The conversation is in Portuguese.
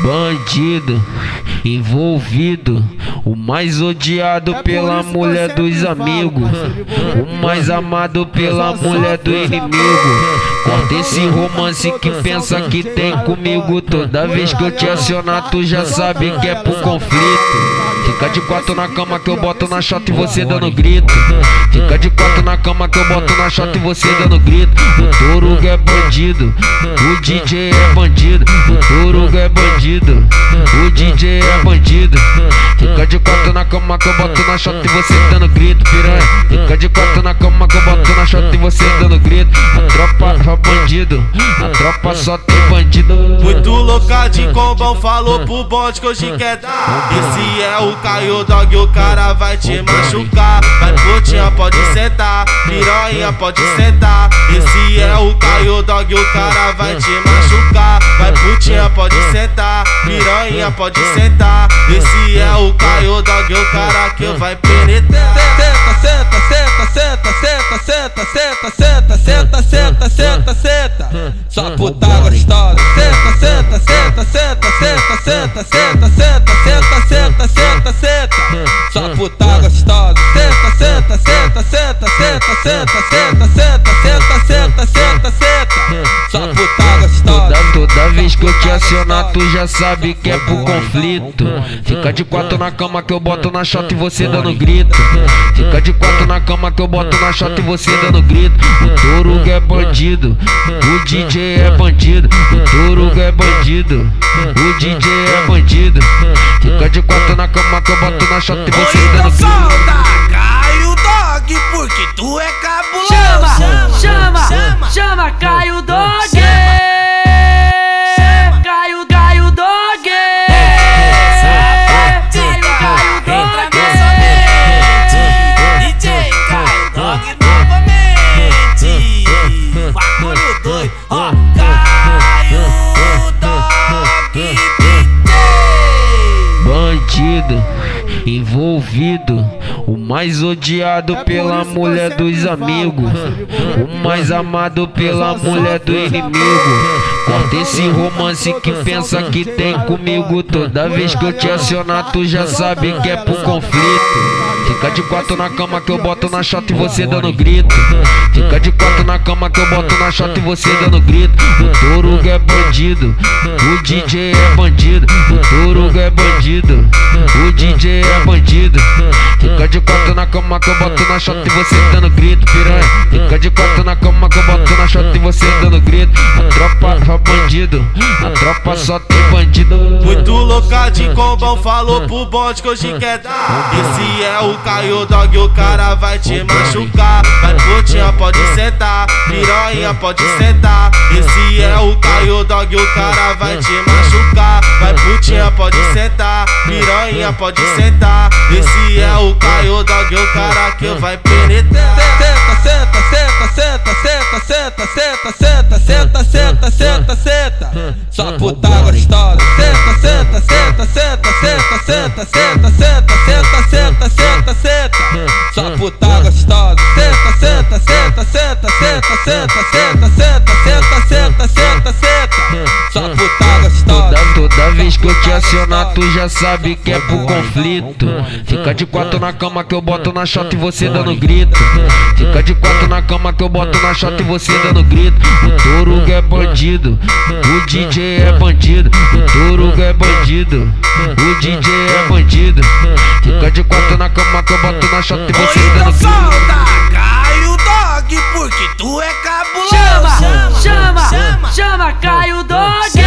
Bandido, envolvido, o mais odiado pela mulher dos amigos, o mais amado pela mulher do inimigo. Corta esse romance que pensa que tem comigo. Toda vez que eu te acionar, tu já sabe que é pro conflito. Fica de quatro na cama que eu boto na chata e você dando grito. Fica de quatro na cama que eu boto na chata e você dando grito. Bandido, o DJ é bandido. O Torugo é bandido, o DJ é bandido. Fica de quatro na cama que eu boto na chata e você dando grito, piranha. Fica de quatro na cama que eu boto na chata e você dando grito. A tropa é bandido, a tropa só tem bandido. Muito louca de combão, falou pro bonde que hoje quer dar. Esse é o Caio Dog, o cara vai te machucar. Vai putinha, pode sentar, piranha, pode sentar. Esse é o Caio Dog, o cara vai te machucar. Vai putinha, pode sentar, piranha, pode sentar. Esse é o Caio Dog, o cara que vai penetrar. Senta, senta, senta, senta, senta, senta, senta, senta, senta, senta, senta. Só puta gostosa. Senta, senta, senta, senta, senta, senta, senta, senta, senta, senta, senta, senta. Só puta gostosa. Senta, senta, senta, senta, senta, senta, senta, senta, senta, senta, senta, senta. Só puta. Toda, vez que eu te acionar, tu já sabe que é pro conflito. Fica de quatro na cama que eu boto na chota e você dando grito. Fica de quatro na cama que eu boto na chota e você dando grito. O Torugo é bandido, o DJ é bandido. O Torugo é bandido, o DJ é bandido. Fica de quatro na cama que eu boto na chota e você dando grito. solta, Caio Dog, porque tu é cabuloso. Doido, ó, Dog DJ. Bandido, envolvido, o mais odiado pela mulher dos amigos, o mais amado pela mulher do inimigo. Corta esse romance que pensa que tem comigo. Toda vez que eu te acionar, tu já sabe que é pro conflito. Fica de quatro na cama que eu boto na chota e você dando grito. Fica de quatro na cama que eu boto na chota e você dando grito. O Torugo é bandido, o DJ é bandido. O Torugo é bandido, o DJ é bandido. Fica de quatro na cama que eu boto na chota e você dando grito, piranha. Fica de quatro na cama que eu boto bandido, a tropa só tem bandido. Muito louca de combão, falou pro bonde que hoje quer dar. Esse é o Caio Dog, o cara vai te machucar. Vai putinha, pode sentar, piranha, pode sentar. Esse é o Caio Dog, o cara vai te machucar. Vai putinha, pode sentar, piranha, pode sentar. Esse é o Caio Dog, o cara que vai penetrar. Senta, senta, senta, senta, senta, senta, senta, senta, senta, senta, senta, senta. Só puta gostosa. Senta, senta, senta, senta, senta, senta, senta, senta, senta, senta, senta, senta. Só puta gostosa. Senta, senta, senta, senta, senta, senta, senta, senta, senta, senta, senta, senta vez que eu te acionar, tu já sabe que é pro conflito. Fica de quatro na cama que eu boto na shot e você dando grito. Fica de quatro na cama que eu boto na shot e você dando grito. O touro é bandido, o DJ é bandido. O touro é bandido, o DJ é bandido. Fica de quatro na cama que eu boto na shot e você dando grito. Solta, tá cai o dog, porque tu é cabuloso. Chama, chama, chama, chama, cai o dog.